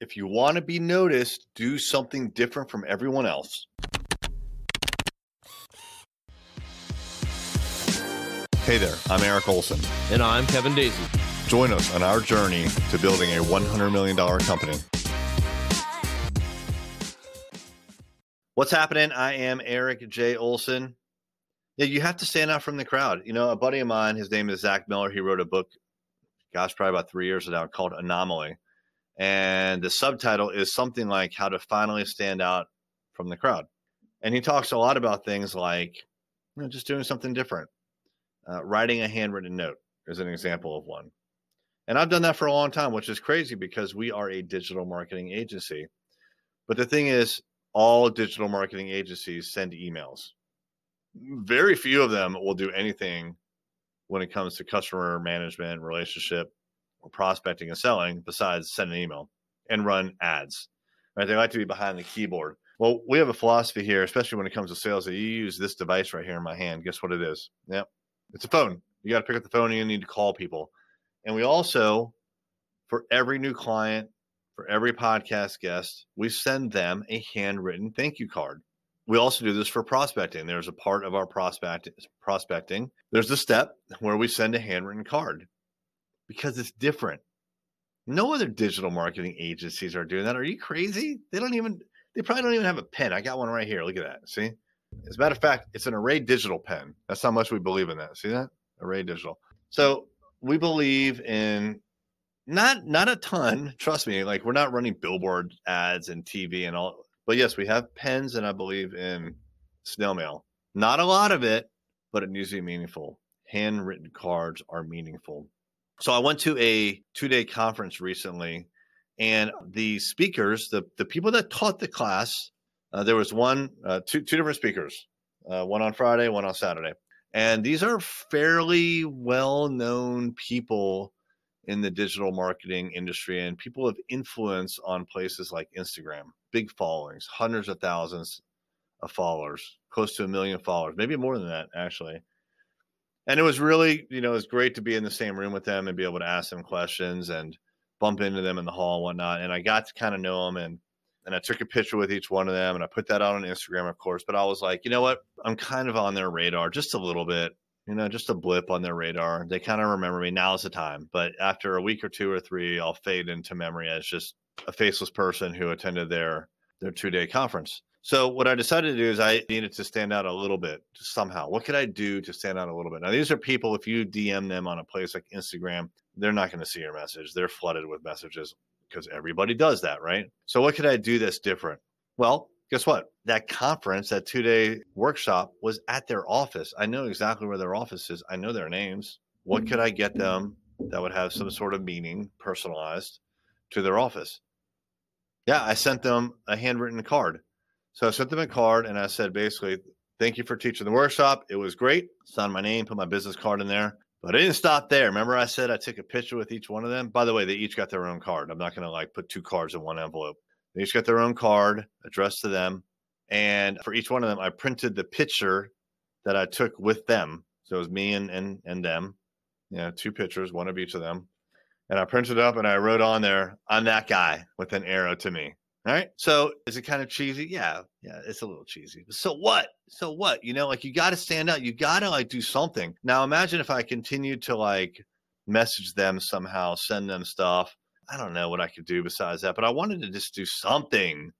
If you want to be noticed, do something different from everyone else. Hey there, I'm Eric Olson. And I'm Kevin Daisy. Join us on our journey to building a $100 million company. What's happening? I am Eric J. Olson. Yeah, you have to stand out from the crowd. You know, a buddy of mine, his name is Zach Miller. He wrote a book, gosh, probably about three years ago, called Anomaly. And the subtitle is something like How to Finally Stand Out from the Crowd. And he talks a lot about things like you know, just doing something different. Uh, writing a handwritten note is an example of one. And I've done that for a long time, which is crazy because we are a digital marketing agency. But the thing is, all digital marketing agencies send emails very few of them will do anything when it comes to customer management, relationship, or prospecting and selling besides send an email and run ads. Right? They like to be behind the keyboard. Well, we have a philosophy here, especially when it comes to sales, that you use this device right here in my hand. Guess what it is? Yep. It's a phone. You got to pick up the phone and you need to call people. And we also, for every new client, for every podcast guest, we send them a handwritten thank you card we also do this for prospecting. There's a part of our prospect prospecting. There's a step where we send a handwritten card because it's different. No other digital marketing agencies are doing that. Are you crazy? They don't even they probably don't even have a pen. I got one right here. Look at that. See? As a matter of fact, it's an array digital pen. That's how much we believe in that. See that? Array digital. So we believe in not not a ton. Trust me. Like we're not running billboard ads and TV and all but yes, we have pens and I believe in snail mail. Not a lot of it, but it needs to be meaningful. Handwritten cards are meaningful. So I went to a two day conference recently, and the speakers, the, the people that taught the class, uh, there was one, uh, two, two different speakers, uh, one on Friday, one on Saturday. And these are fairly well known people in the digital marketing industry and people of influence on places like Instagram, big followings, hundreds of thousands of followers, close to a million followers, maybe more than that actually. And it was really, you know, it was great to be in the same room with them and be able to ask them questions and bump into them in the hall and whatnot. And I got to kind of know them and and I took a picture with each one of them and I put that out on Instagram, of course. But I was like, you know what? I'm kind of on their radar just a little bit you know, just a blip on their radar. They kind of remember me. Now's the time. But after a week or two or three, I'll fade into memory as just a faceless person who attended their their two day conference. So what I decided to do is I needed to stand out a little bit somehow. What could I do to stand out a little bit? Now these are people. If you DM them on a place like Instagram, they're not going to see your message. They're flooded with messages because everybody does that, right? So what could I do that's different? Well, guess what? That conference, that two day workshop was at their office. I know exactly where their office is. I know their names. What could I get them that would have some sort of meaning personalized to their office? Yeah, I sent them a handwritten card. So I sent them a card and I said, basically, thank you for teaching the workshop. It was great. Signed my name, put my business card in there. But I didn't stop there. Remember, I said I took a picture with each one of them. By the way, they each got their own card. I'm not going to like put two cards in one envelope. They each got their own card addressed to them. And for each one of them, I printed the picture that I took with them. So it was me and, and, and them, you know, two pictures, one of each of them. And I printed it up and I wrote on there, I'm that guy with an arrow to me. All right. So is it kind of cheesy? Yeah. Yeah. It's a little cheesy. So what? So what? You know, like you got to stand out. You got to like do something. Now imagine if I continued to like message them somehow, send them stuff I don't know what I could do besides that, but I wanted to just do something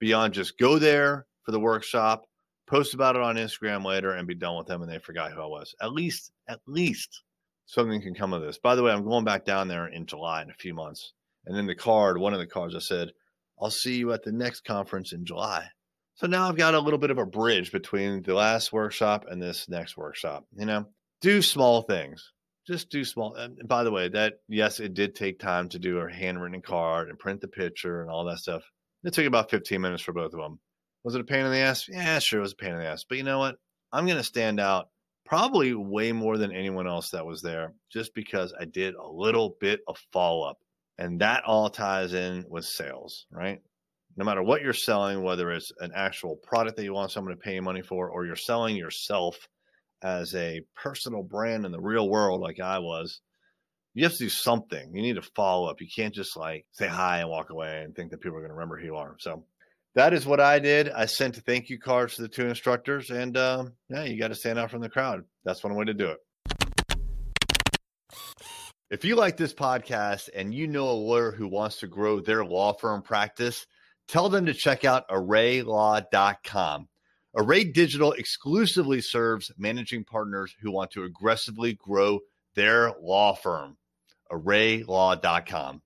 beyond just go there for the workshop, post about it on Instagram later, and be done with them, and they forgot who I was. At least, at least something can come of this. By the way, I'm going back down there in July in a few months, and in the card, one of the cards, I said, "I'll see you at the next conference in July." So now I've got a little bit of a bridge between the last workshop and this next workshop. You know, do small things just do small. And by the way, that yes, it did take time to do a handwritten card and print the picture and all that stuff. It took about 15 minutes for both of them. Was it a pain in the ass? Yeah, sure, it was a pain in the ass. But you know what? I'm going to stand out probably way more than anyone else that was there just because I did a little bit of follow up. And that all ties in with sales, right? No matter what you're selling, whether it's an actual product that you want someone to pay you money for, or you're selling yourself as a personal brand in the real world, like I was, You have to do something. You need to follow up. You can't just like say hi and walk away and think that people are going to remember who you are. So that is what I did. I sent thank you cards to the two instructors, and um, yeah, you got to stand out from the crowd. That's one way to do it. If you like this podcast and you know a lawyer who wants to grow their law firm practice, tell them to check out arraylaw.com. Array Digital exclusively serves managing partners who want to aggressively grow their law firm. arraylaw.com.